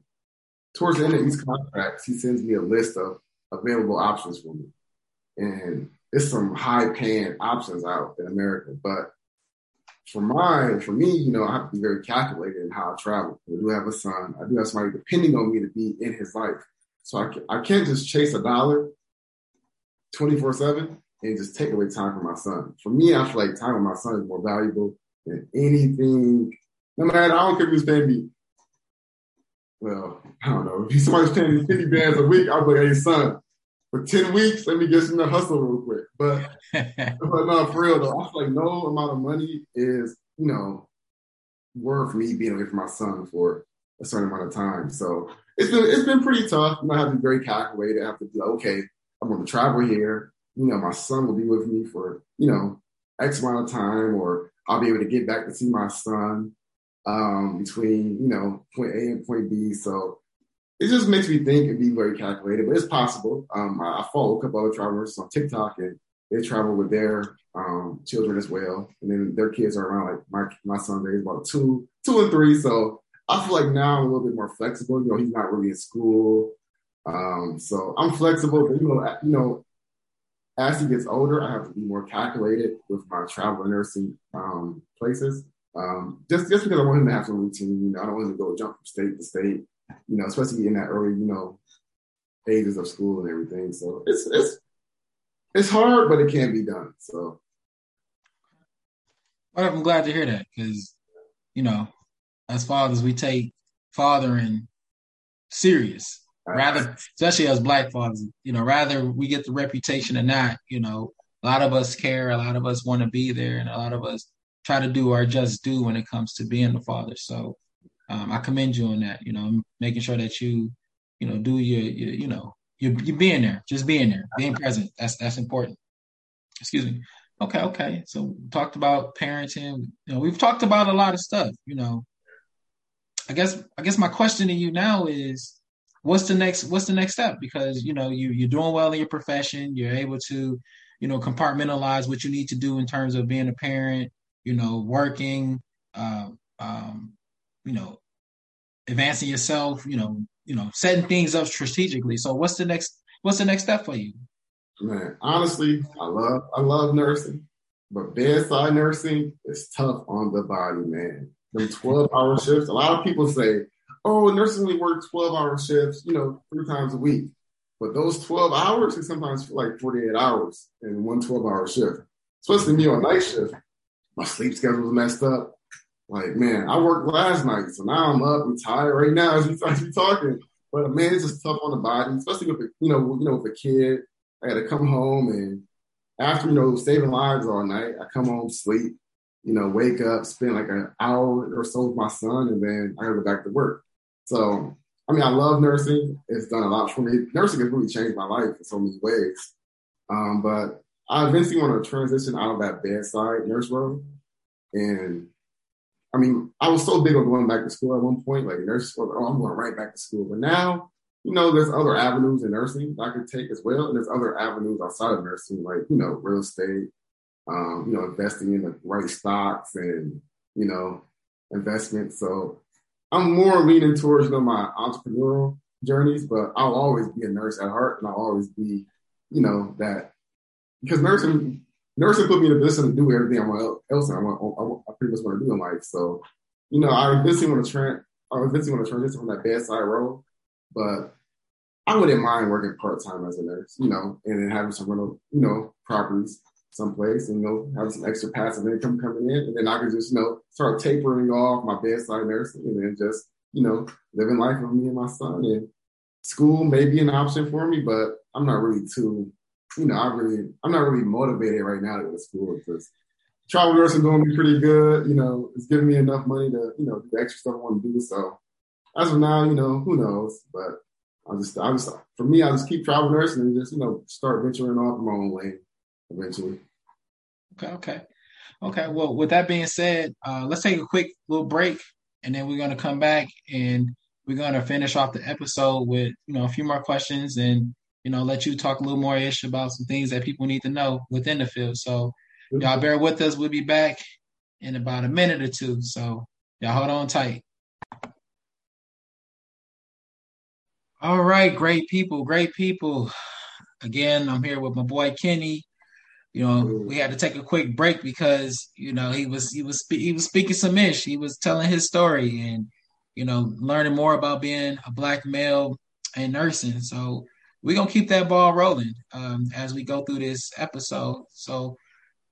towards the end of these contracts, he sends me a list of available options for me. And it's some high paying options out in America. But for mine, for me, you know, I have to be very calculated in how I travel. I do have a son. I do have somebody depending on me to be in his life. So I, I can't just chase a dollar 24 7 and just take away time from my son. For me, I feel like time with my son is more valuable than anything. No matter, I don't care if he's paying me well, I don't know. If somebody's paying me 50 bands a week, I'll be like, hey, son, for 10 weeks, let me get some hustle real quick. But, but no, for real though, I feel like no amount of money is, you know, worth me being away from my son for a certain amount of time. So it's been it's been pretty tough. You know, I have to be very calculated. I have to be like, okay, I'm gonna travel here. You know, my son will be with me for, you know, X amount of time, or I'll be able to get back to see my son um, between, you know, point A and point B. So it just makes me think and be very calculated, but it's possible. Um, I, I, follow a couple other travelers on TikTok and they travel with their um, children as well. And then their kids are around like my, my son, is about two, two and three. So I feel like now I'm a little bit more flexible. You know, he's not really in school. Um, so I'm flexible, but you know, you know, as he gets older, I have to be more calculated with my travel and nursing um, places. Um, just just because I want him to have some routine, you know, I don't want him to go jump from state to state, you know, especially in that early, you know, ages of school and everything. So it's it's it's hard, but it can be done. So well, I'm glad to hear that because you know, as fathers, we take fathering serious. Rather, especially as black fathers, you know, rather we get the reputation or not, you know, a lot of us care, a lot of us want to be there, and a lot of us try to do our just do when it comes to being the father. So um, I commend you on that. You know, making sure that you, you know, do your, your you know, you you being there, just being there, being present. That's that's important. Excuse me. Okay, okay. So talked about parenting. You know, we've talked about a lot of stuff. You know, I guess I guess my question to you now is, what's the next what's the next step? Because you know you you're doing well in your profession. You're able to, you know, compartmentalize what you need to do in terms of being a parent you know, working, uh, um, you know, advancing yourself, you know, you know, setting things up strategically. So what's the next what's the next step for you? Man, honestly, I love I love nursing, but bedside nursing is tough on the body, man. Them 12 hour shifts. A lot of people say, oh, nurses only work 12 hour shifts, you know, three times a week. But those 12 hours can sometimes like 48 hours in one 12 hour shift. Especially me on night shift my sleep schedule was messed up. Like, man, I worked last night, so now I'm up. I'm tired right now as we, as we talking. But man, it's just tough on the body, especially with you know, you know, with a kid. I got to come home and after you know saving lives all night, I come home, sleep, you know, wake up, spend like an hour or so with my son, and then I got to go back to work. So, I mean, I love nursing. It's done a lot for me. Nursing has really changed my life in so many ways. Um, but I eventually want to transition out of that bedside nurse role. And I mean, I was so big on going back to school at one point, like nurse school, oh, I'm going right back to school. But now, you know, there's other avenues in nursing that I could take as well. And there's other avenues outside of nursing, like, you know, real estate, um, you know, investing in the right stocks and, you know, investments. So I'm more leaning towards, you know, my entrepreneurial journeys, but I'll always be a nurse at heart and I'll always be, you know, that because nursing nursing put me in a position to do everything I want else I want I, pretty much want to do in life. So, you know, I eventually want to trans I eventually want to transition from that bedside role, but I wouldn't mind working part time as a nurse, you know, and then having some rental, you know, properties someplace and you know having some extra passive income coming in, and then I could just you know start tapering off my bedside nursing and then just you know living life with me and my son. And school may be an option for me, but I'm not really too, you know, I really I'm not really motivated right now to go to school because travel nursing doing me pretty good. You know, it's giving me enough money to you know do the extra stuff I want to do. So as of now, you know, who knows, but. I just, I just, for me, I just keep travel nursing and just, you know, start venturing off my own lane eventually. Okay, okay. Okay, well, with that being said, uh, let's take a quick little break and then we're going to come back and we're going to finish off the episode with, you know, a few more questions and, you know, let you talk a little more ish about some things that people need to know within the field. So, y'all bear with us. We'll be back in about a minute or two. So, y'all hold on tight. All right, great people, great people. Again, I'm here with my boy Kenny. You know, we had to take a quick break because you know he was he was he was speaking some ish. He was telling his story and you know learning more about being a black male and nursing. So we're gonna keep that ball rolling um, as we go through this episode. So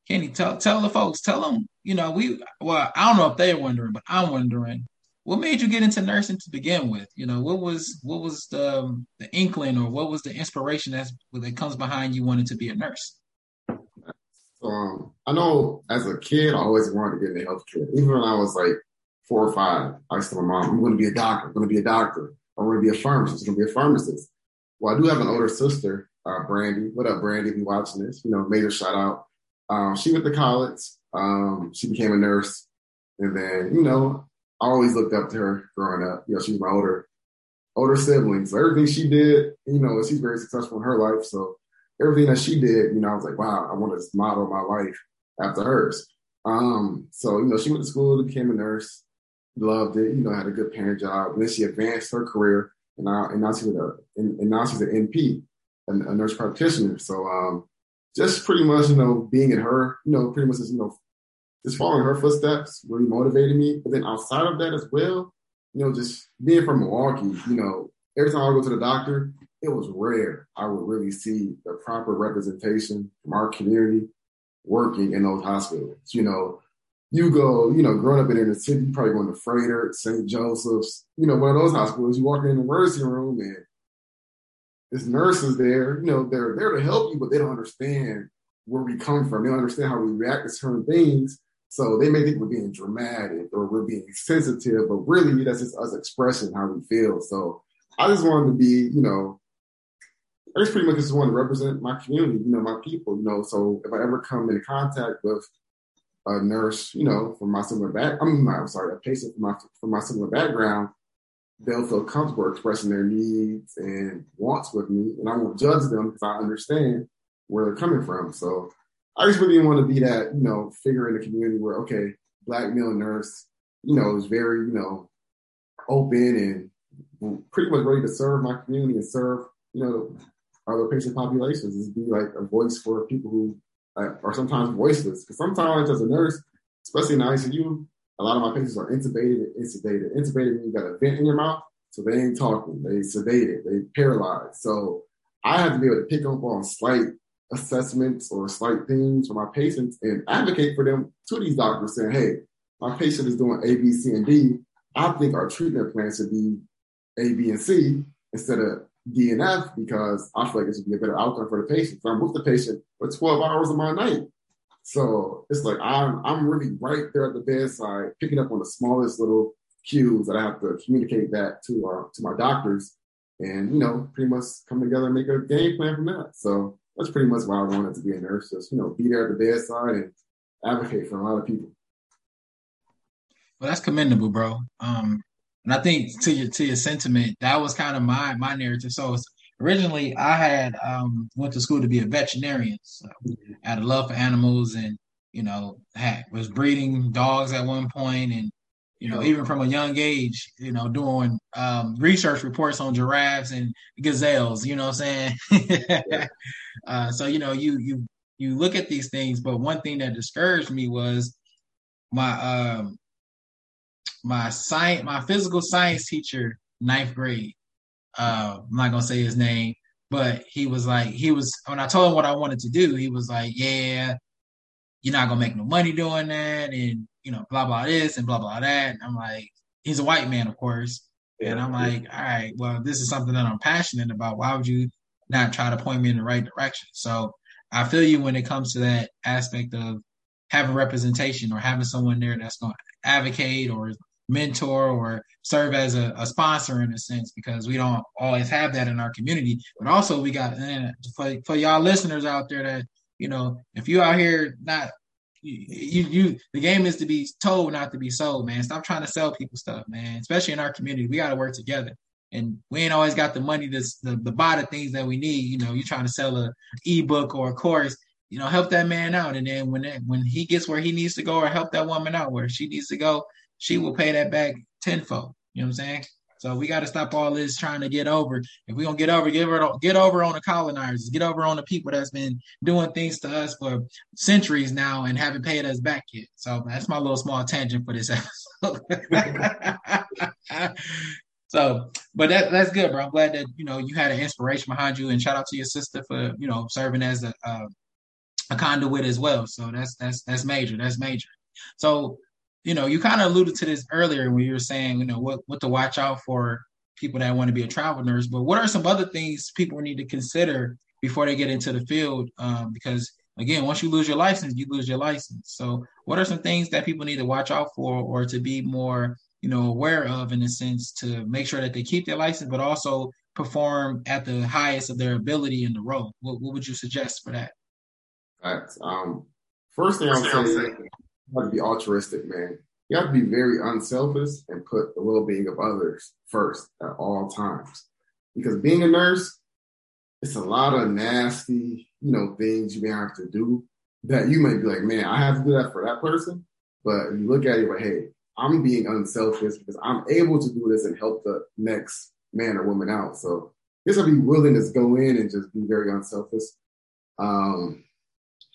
Kenny, tell tell the folks, tell them, you know, we well, I don't know if they're wondering, but I'm wondering, what made you get into nursing to begin with? You know, what was what was the um, the inkling or what was the inspiration that's that comes behind you wanting to be a nurse? um, I know as a kid, I always wanted to get into healthcare. Even when I was like four or five, I used to my mom, I'm going to be a doctor. I'm going to be a doctor. I'm going to be a pharmacist. I'm going to be a pharmacist. Well, I do have an older sister, uh, Brandy. What up, Brandy? If you're watching this, you know, major shout out. Um, she went to college. Um, she became a nurse. And then, you know, I always looked up to her growing up. You know, she's my older, older sibling. So everything she did, you know, she's very successful in her life. So everything that she did, you know, I was like, wow, I want to model my life after hers. Um, so, you know, she went to school, became a nurse, loved it, you know, had a good paying job. And then she advanced her career and now, and now she's a, and, and now she's an NP, a, a, nurse practitioner. So, um, just pretty much, you know, being in her, you know, pretty much, you know, just following her footsteps really motivated me. But then outside of that as well, you know, just being from Milwaukee, you know, every time I go to the doctor, it was rare I would really see the proper representation from our community working in those hospitals. You know, you go, you know, growing up in the city, you probably going to Froedtert, St. Joseph's, you know, one of those hospitals, you walk in the emergency room and there's nurses there, you know, they're there to help you, but they don't understand where we come from. They don't understand how we react to certain things. So they may think we're being dramatic or we're being sensitive, but really that's just us expressing how we feel. So I just wanted to be, you know, I just pretty much just want to represent my community, you know, my people, you know. So if I ever come into contact with a nurse, you know, from my similar back, I mean, I'm sorry, a patient from my from my similar background, they'll feel comfortable expressing their needs and wants with me, and I won't judge them because I understand where they're coming from. So I just really want to be that, you know, figure in the community where, okay, black male nurse, you know, is very, you know, open and pretty much ready to serve my community and serve, you know, other patient populations is be like a voice for people who are sometimes voiceless. Because sometimes as a nurse, especially in ICU, a lot of my patients are intubated and intubated. Intubated means you got a vent in your mouth, so they ain't talking. They sedated. They paralyzed. So I have to be able to pick up on slight assessments or slight things for my patients and advocate for them to these doctors saying, hey, my patient is doing A, B, C, and D. I think our treatment plan should be A, B, and C instead of DNF because I feel like it should be a better outcome for the patient. So I'm with the patient for 12 hours of my night. So it's like I'm I'm really right there at the bedside, picking up on the smallest little cues that I have to communicate that to our to my doctors, and you know, pretty much come together and make a game plan from that. So that's pretty much why I wanted to be a nurse, just you know, be there at the bedside and advocate for a lot of people. Well, that's commendable, bro. Um, and I think to your to your sentiment, that was kind of my my narrative. So originally, I had um, went to school to be a veterinarian. So I had a love for animals, and you know, had was breeding dogs at one point, and you know, even from a young age, you know, doing um, research reports on giraffes and gazelles. You know what I'm saying? uh, so you know, you you you look at these things, but one thing that discouraged me was my um my science, my physical science teacher, ninth grade. Uh, I'm not gonna say his name, but he was like, he was when I told him what I wanted to do, he was like, yeah, you're not gonna make no money doing that, and you know, blah blah this and blah blah that. And I'm like, he's a white man, of course, yeah, and I'm like, all right, well, this is something that I'm passionate about. Why would you not try to point me in the right direction? So I feel you when it comes to that aspect of having representation or having someone there that's going to advocate or mentor or serve as a, a, sponsor in a sense because we don't always have that in our community. But also we got for for y'all listeners out there that you know if you out here not you, you, you the game is to be told not to be sold, man. Stop trying to sell people stuff, man. Especially in our community, we got to work together. And we ain't always got the money to the, the buy the things that we need. You know, you're trying to sell a ebook or a course you know, help that man out. And then when it, when he gets where he needs to go or help that woman out where she needs to go, she will pay that back tenfold. You know what I'm saying? So we got to stop all this trying to get over. If we gonna get over, get over, get over on the colonizers, get over on the people that's been doing things to us for centuries now and haven't paid us back yet. So that's my little small tangent for this episode. so, but that that's good, bro. I'm glad that you know you had an inspiration behind you, and shout out to your sister for you know serving as a, a a conduit as well. So that's that's that's major. That's major. So, you know, you kind of alluded to this earlier when you were saying, you know, what what to watch out for people that want to be a travel nurse. But what are some other things people need to consider before they get into the field? Um, because again, once you lose your license, you lose your license. So, what are some things that people need to watch out for, or to be more, you know, aware of in a sense to make sure that they keep their license, but also perform at the highest of their ability in the role? What, what would you suggest for that? Facts. Um, first thing I'll say, you have to be altruistic, man. You have to be very unselfish and put the well-being of others first at all times. Because being a nurse, it's a lot of nasty, you know, things you may have to do that you may be like, man, I have to do that for that person. But you look at it, like, hey, I'm being unselfish because I'm able to do this and help the next man or woman out. So just to be willing to go in and just be very unselfish. Um,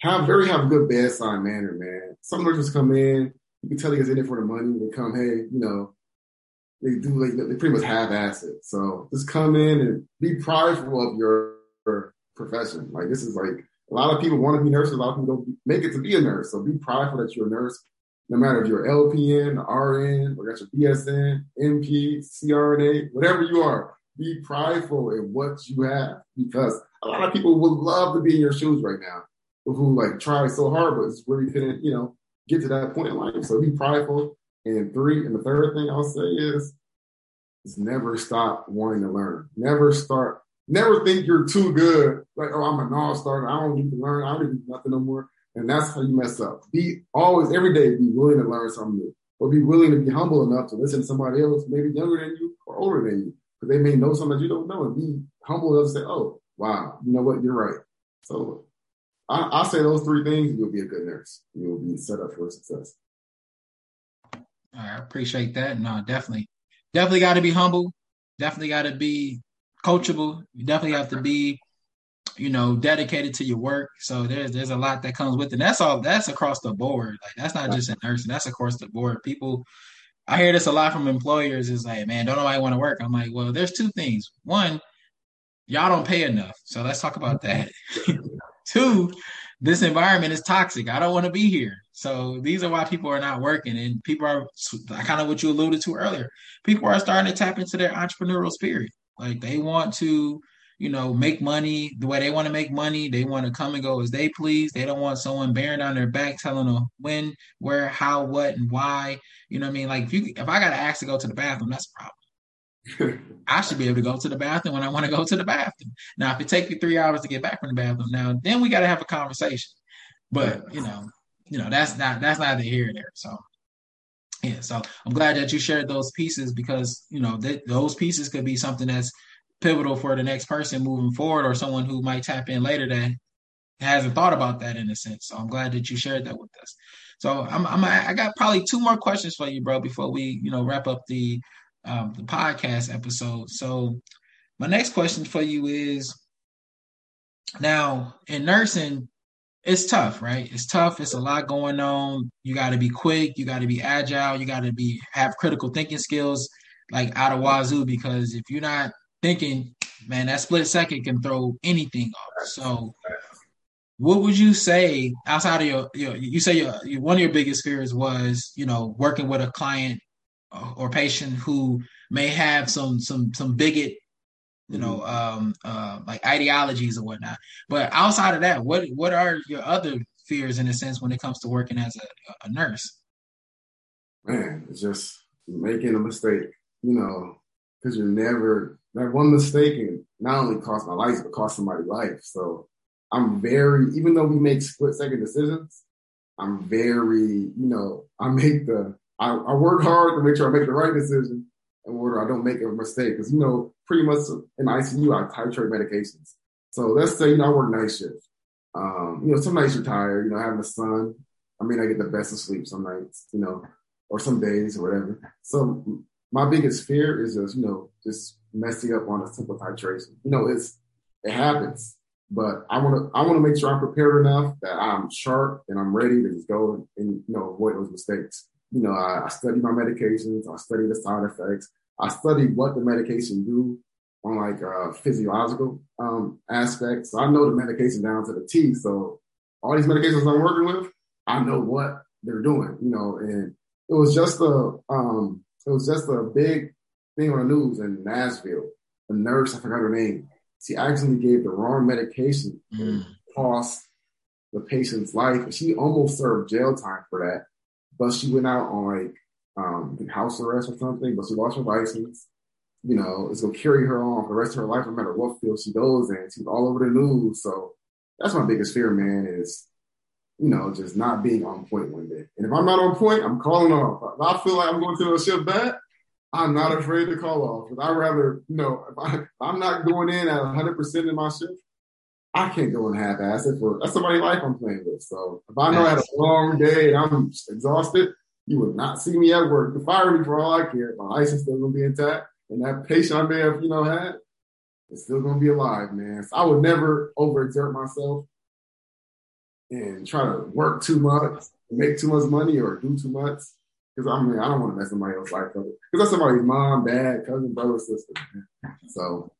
have very have a good bedside manner, man. Some nurses come in, you can tell just in it for the money. They come, hey, you know, they do like they pretty much have assets. So just come in and be prideful of your, profession. Like this is like a lot of people want to be nurses. A lot of people don't make it to be a nurse. So be prideful that you're a nurse, no matter if you're LPN, RN, or got your BSN, NP, CRNA, whatever you are. Be prideful in what you have because a lot of people would love to be in your shoes right now who like tried so hard but really couldn't, you know, get to that point in life. So be prideful. And three, and the third thing I'll say is, is never stop wanting to learn. Never start, never think you're too good. Like, oh, I'm a non-starter. I don't need to learn. I don't need nothing no more. And that's how you mess up. Be always, every day, be willing to learn something new. Or be willing to be humble enough to listen to somebody else, maybe younger than you or older than you. Because they may know something that you don't know and be humble enough to say, oh, wow, you know what, you're right. So I, I say those three things, you'll be a good nurse. You'll be set up for success. I appreciate that. No, definitely, definitely got to be humble. Definitely got to be coachable. You definitely have to be, you know, dedicated to your work. So there's there's a lot that comes with it. And that's all. That's across the board. Like that's not just in nursing. That's across the board. People, I hear this a lot from employers. Is like, man, don't nobody want to work. I'm like, well, there's two things. One, y'all don't pay enough. So let's talk about that. Two, this environment is toxic. I don't want to be here. So these are why people are not working. And people are kind of what you alluded to earlier. People are starting to tap into their entrepreneurial spirit. Like they want to, you know, make money the way they want to make money. They want to come and go as they please. They don't want someone bearing down their back telling them when, where, how, what, and why. You know what I mean? Like if you if I got to ask to go to the bathroom, that's a problem. I should be able to go to the bathroom when I want to go to the bathroom. Now, if it takes you three hours to get back from the bathroom, now then we got to have a conversation. But you know, you know that's not that's neither here nor there. So yeah, so I'm glad that you shared those pieces because you know th- those pieces could be something that's pivotal for the next person moving forward, or someone who might tap in later that hasn't thought about that in a sense. So I'm glad that you shared that with us. So I'm, I'm I got probably two more questions for you, bro, before we you know wrap up the um, the podcast episode. So, my next question for you is now in nursing, it's tough, right? It's tough. It's a lot going on. You got to be quick. You got to be agile. You got to be have critical thinking skills like out of wazoo because if you're not thinking, man, that split second can throw anything off. So, what would you say outside of your, your you say your, your, one of your biggest fears was, you know, working with a client or patient who may have some some some bigot you know, mm-hmm. um, uh, like ideologies or whatnot. But outside of that, what what are your other fears in a sense when it comes to working as a, a nurse? Man, it's just making a mistake, you know, because you're never that one mistake can not only cost my life but cost somebody's life. So I'm very, even though we make split second decisions, I'm very, you know, I make the I, I work hard to make sure I make the right decision in order I don't make a mistake. Because you know, pretty much in ICU I titrate medications. So let's say you know I work night shift. Um, you know, some nights you're tired. You know, having a son, I mean, I get the best of sleep some nights. You know, or some days or whatever. So my biggest fear is just you know just messing up on a simple titration. You know, it's it happens. But I want to I want to make sure I'm prepared enough that I'm sharp and I'm ready to just go and, and you know avoid those mistakes you know, I, I study my medications, I study the side effects, I study what the medication do on like uh, physiological um, aspects. So I know the medication down to the T. So all these medications I'm working with, I know what they're doing, you know, and it was just a, um, it was just a big thing on the news in Nashville. The nurse, I forgot her name. She actually gave the wrong medication mm. and cost the patient's life. And she almost served jail time for that but she went out on like um, house arrest or something, but she lost her license. You know, it's gonna carry her on for the rest of her life, no matter what field she goes in. She's all over the news. So that's my biggest fear, man, is, you know, just not being on point one day. And if I'm not on point, I'm calling off. If I feel like I'm going to a shift back, I'm not afraid to call off. But I'd rather, you know, if, I, I'm not going in at 100% in my shift, I can't go and half ass it for that's somebody's life I'm playing with. So if I know I had a long day and I'm exhausted, you would not see me at work. To fire me for all I care. My license still gonna be intact, and that patient I may have, you know, had, is still gonna be alive, man. So I would never overexert myself and try to work too much, make too much money, or do too much. Because I mean, I don't want to mess somebody else's life up. Because that's somebody's mom, dad, cousin, brother, sister. So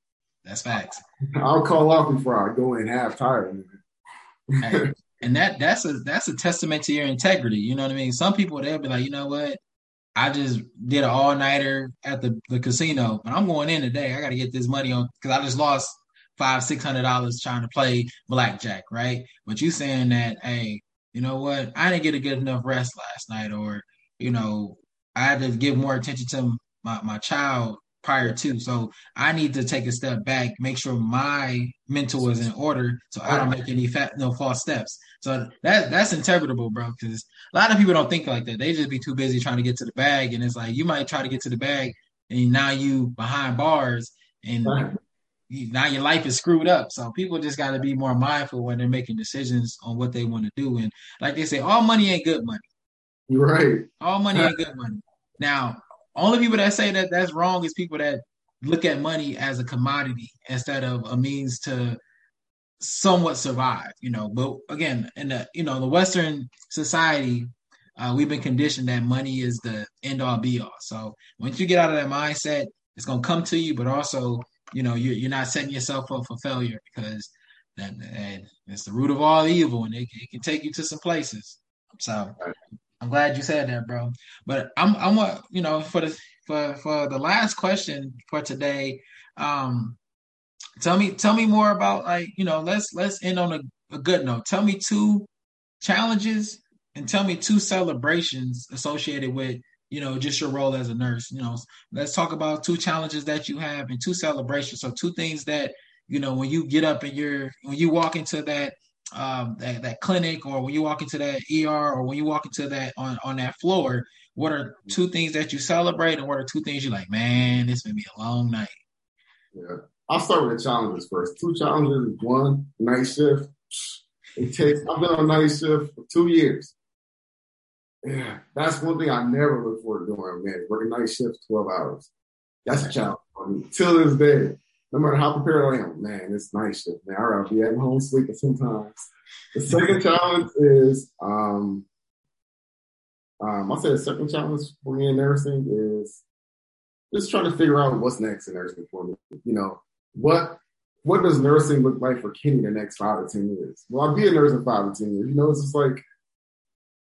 that's facts. I'll call off before I go in half tired. hey, and that that's a that's a testament to your integrity. You know what I mean? Some people they'll be like, you know what? I just did an all nighter at the, the casino, but I'm going in today. I got to get this money on because I just lost five six hundred dollars trying to play blackjack, right? But you saying that, hey, you know what? I didn't get a good enough rest last night, or you know, I had to give more attention to my my child prior to. So I need to take a step back, make sure my mental is in order, so I don't make any fat, no false steps. So that that's interpretable, bro. Because a lot of people don't think like that. They just be too busy trying to get to the bag, and it's like you might try to get to the bag, and now you behind bars, and now your life is screwed up. So people just got to be more mindful when they're making decisions on what they want to do. And like they say, all money ain't good money. You're right. All money ain't good money. Now, only people that say that that's wrong is people that look at money as a commodity instead of a means to somewhat survive. You know, but again, in the you know the Western society, uh, we've been conditioned that money is the end all be all. So once you get out of that mindset, it's gonna come to you, but also you know you're, you're not setting yourself up for failure because that, that it's the root of all evil, and it, it can take you to some places. So I'm glad you said that, bro. But I'm I'm a you know for the for for the last question for today. Um, tell me tell me more about like you know let's let's end on a, a good note. Tell me two challenges and tell me two celebrations associated with you know just your role as a nurse. You know, let's talk about two challenges that you have and two celebrations. So two things that you know when you get up and you're when you walk into that um, that, that clinic or when you walk into that ER or when you walk into that on, on that floor, what are two things that you celebrate and what are two things you're like, man, this may be a long night? Yeah. I'll start with the challenges first. Two challenges. One, night shift. It takes, I've been on night shift for two years. Yeah, that's one thing I never look forward to doing, man. Working night shifts, 12 hours. That's a challenge for me. Till this day no matter how prepared I am, man, it's night shift, man. Rather be at home sleeping sometimes. The second challenge is, um, um, I say the second challenge for me in nursing is just trying to figure out what's next in nursing for me. You know, what what does nursing look like for Kenny the next five to ten years? Well, I'll be a nurse in five to ten years. You know, it's just like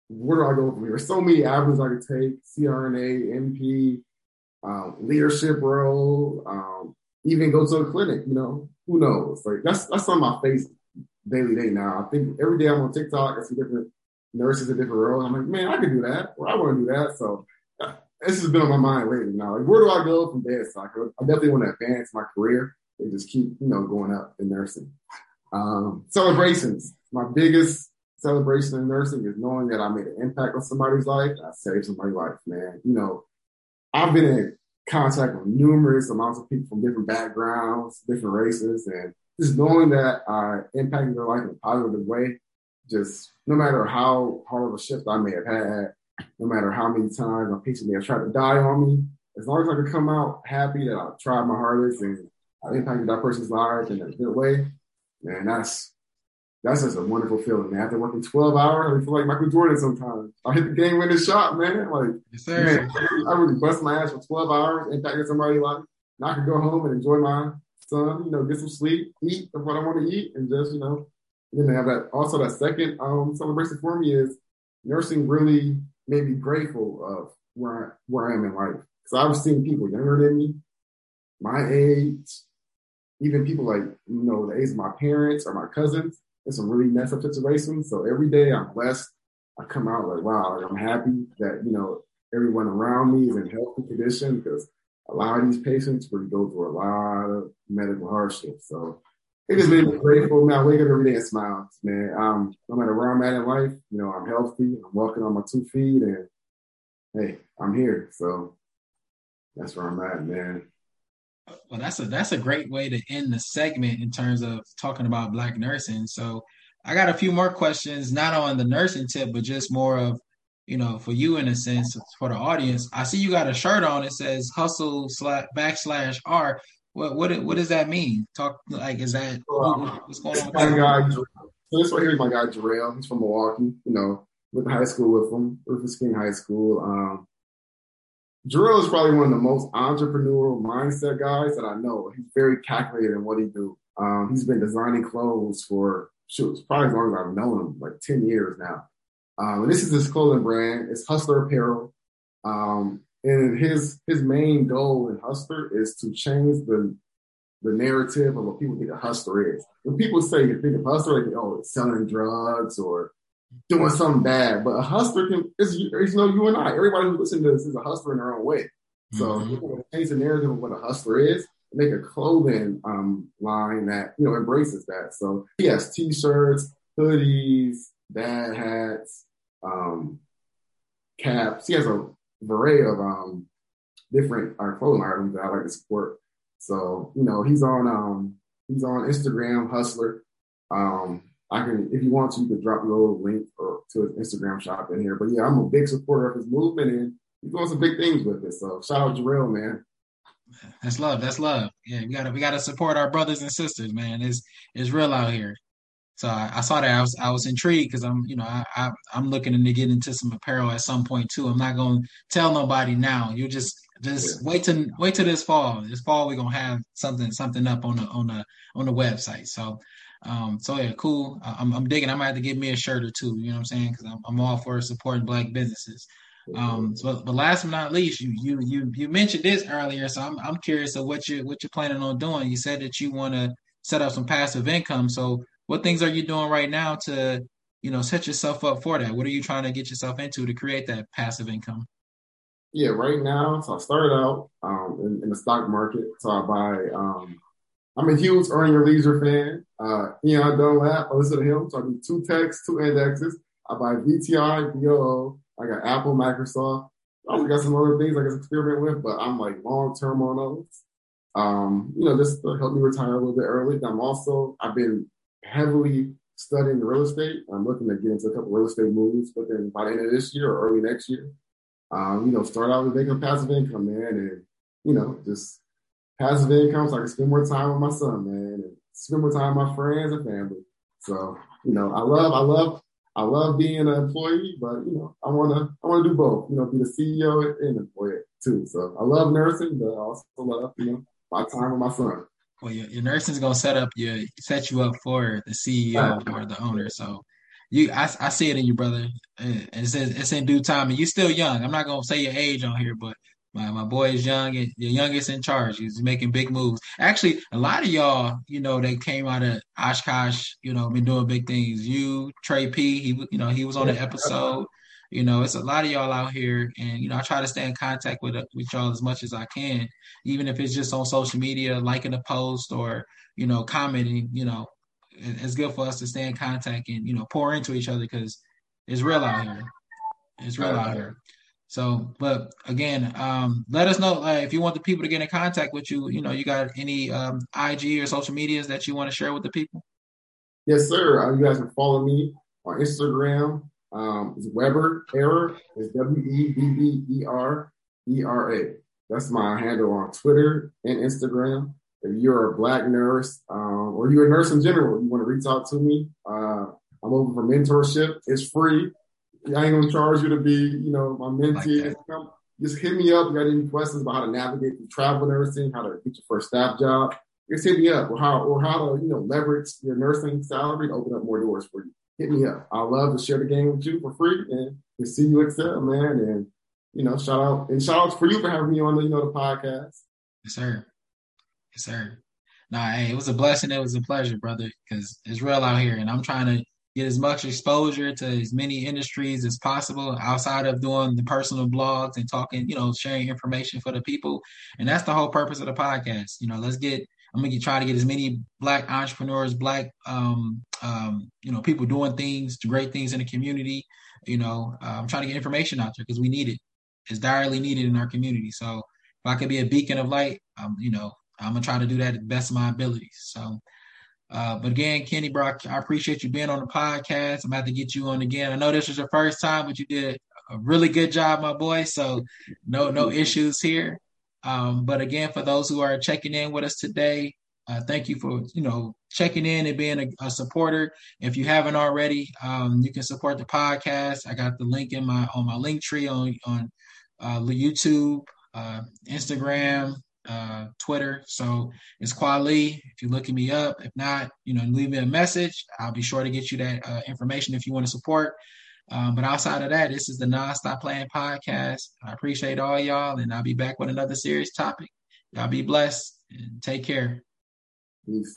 where do I go from here? There's so many avenues I could take: CRNA, NP, um, leadership role, um, even go to a clinic. You know, who knows? Like that's that's on my face daily day now. I think every day I'm on TikTok, I see different nurses in different roles. I'm like, man, I could do that, or I want to do that. So this has been on my mind lately. Now, like, where do I go from there? I definitely want to advance my career and just keep, you know, going up in nursing. Um, celebrations. My biggest celebration in nursing is knowing that I made an impact on somebody's life. I saved somebody's life, man. You know, I've been in contact with numerous amounts of people from different backgrounds, different races, and just knowing that uh, I impacted their life in a positive way, just no matter how hard of a shift I may have had, no matter how many times my patient may have tried to die on me, as long as I could come out happy that I tried my hardest and I impacted that person's life in a good way, man, that's that's just a wonderful feeling, man. After working 12 hours, I feel like Michael Jordan sometimes. I hit the game winning shot, man. Like, yes, man, I really bust my ass for 12 hours, impacted somebody's life. Now I can go home and enjoy my son, you know, get some sleep, eat what I want to eat, and just, you know, and then they have that. Also, that second um, celebration for me is nursing really made me grateful of where I, where I am in life. Because I've seen people younger than me, my age, even people like, you know, the age of my parents or my cousins in a really messed up situations. So every day I'm blessed. I come out like, wow, like I'm happy that, you know, everyone around me is in healthy condition because a lot of these patients really go through a lot of medical hardship. So it just made me grateful. Man, I wake up every day and smile, man. Um, no matter where I'm at in life, you know, I'm healthy. I'm walking on my two feet, and hey, I'm here. So that's where I'm at, man. Well, that's a that's a great way to end the segment in terms of talking about black nursing. So I got a few more questions, not on the nursing tip, but just more of you know, for you in a sense, for the audience. I see you got a shirt on. It says hustle slash backslash R. What what what does that mean? Talk like is that what's going on? my guy, so this right here is my guy Jarrell. He's from Milwaukee. You know, went to high school with him, Rufus King High School. Um, Jarrell is probably one of the most entrepreneurial mindset guys that I know. He's very calculated in what he do. Um, he's been designing clothes for shoot, probably as long as I've known him, like ten years now. Um, and this is his clothing brand. It's Hustler Apparel. Um, and his his main goal in Hustler is to change the the narrative of what people think a hustler is. When people say you think of hustler, like oh, it's selling drugs or doing something bad. But a hustler can is you know you and I. Everybody who listens to this is a hustler in their own way. So mm-hmm. change the narrative of what a hustler is. Make a clothing um, line that you know embraces that. So he has t-shirts, hoodies, dad hats, um, caps. He has a array of um, different uh, clothing items that I like to support. So you know, he's on um, he's on Instagram, Hustler. Um, I can, if you want to, you can drop your little link or to his Instagram shop in here. But yeah, I'm a big supporter of his movement and he's doing some big things with it. So shout out Jarrell, man. That's love. That's love. Yeah, we gotta we gotta support our brothers and sisters, man. It's it's real out here. So I, I, saw that I was I was intrigued because I'm you know I, I am looking to get into some apparel at some point too. I'm not gonna tell nobody now. You just just yeah. wait to wait till this fall. This fall we're gonna have something something up on the on the on the website. So um so yeah cool. I'm I'm digging. I might have to give me a shirt or two. You know what I'm saying? Because I'm I'm all for supporting black businesses. Um, so, but last but not least, you you you you mentioned this earlier, so I'm I'm curious of what you what you're planning on doing. You said that you want to set up some passive income. So what things are you doing right now to you know set yourself up for that what are you trying to get yourself into to create that passive income yeah right now so i started out um, in, in, the stock market so i buy um, i'm a huge earn your leisure fan uh Ian Dunlap, I listen to him so i do two techs two indexes i buy vti voo i got apple microsoft I also got some other things I can experiment with, but I'm like long term on those. Um, you know, just to help me retire a little bit early. I'm also I've been heavily studying real estate. I'm looking to get into a couple real estate moves within by the end of this year or early next year. Um, you know, start out with making passive income, man, and you know, just passive income so I can spend more time with my son, man, and spend more time with my friends and family. So, you know, I love, I love, I love being an employee, but you know, I wanna, I wanna do both. You know, be the CEO and employee too. So I love nursing, but I also love you know my time with my son. Well, your, your nursing is gonna set up you set you up for the CEO or the owner. So you, I, I see it in you, brother. And it's, it's in due time, and you're still young. I'm not gonna say your age on here, but my, my boy is young and the youngest in charge. He's making big moves. Actually, a lot of y'all, you know, they came out of Oshkosh, you know, been doing big things. You, Trey P, he, you know, he was on the episode. You know, it's a lot of y'all out here, and you know, I try to stay in contact with with y'all as much as I can, even if it's just on social media, liking a post or you know, commenting. You know, it's good for us to stay in contact and you know, pour into each other because it's real out here. It's real out here. So, but again, um, let us know uh, if you want the people to get in contact with you. You know, you got any um, IG or social medias that you want to share with the people? Yes, sir. Uh, you guys can follow me on Instagram. Um, it's Webber Era. It's W E B B E R E R A. That's my handle on Twitter and Instagram. If you're a black nurse um, or you're a nurse in general, you want to reach out to me. Uh, I'm open for mentorship. It's free. I ain't gonna charge you to be, you know, my mentee. Like just hit me up. You got any questions about how to navigate through travel nursing, how to get your first staff job? Just hit me up, or how or how to, you know, leverage your nursing salary to open up more doors for you. Hit me up. I love to share the game with you for free and to see you excel, man. And you know, shout out and shout out for you for having me on the, you know, the podcast. Yes, sir. Yes, sir. Nah, hey, it was a blessing. It was a pleasure, brother, because it's real out here, and I'm trying to get as much exposure to as many industries as possible outside of doing the personal blogs and talking, you know, sharing information for the people. And that's the whole purpose of the podcast. You know, let's get I'm gonna try to get as many black entrepreneurs, black um, um, you know, people doing things, great things in the community. You know, uh, I'm trying to get information out there because we need it. It's direly needed in our community. So if I could be a beacon of light, um, you know, I'm gonna try to do that at the best of my abilities. So uh, but again, Kenny Brock, I appreciate you being on the podcast. I'm about to get you on again. I know this was your first time, but you did a really good job, my boy. So no no issues here. Um, but again, for those who are checking in with us today, uh, thank you for you know checking in and being a, a supporter. If you haven't already, um, you can support the podcast. I got the link in my on my link tree on on uh, YouTube, uh, Instagram, uh, Twitter. So it's Kwali. If you're looking me up, if not, you know, leave me a message. I'll be sure to get you that uh, information if you want to support. Um, but outside of that, this is the Nonstop Playing Podcast. I appreciate all y'all, and I'll be back with another serious topic. Y'all be blessed and take care. Peace.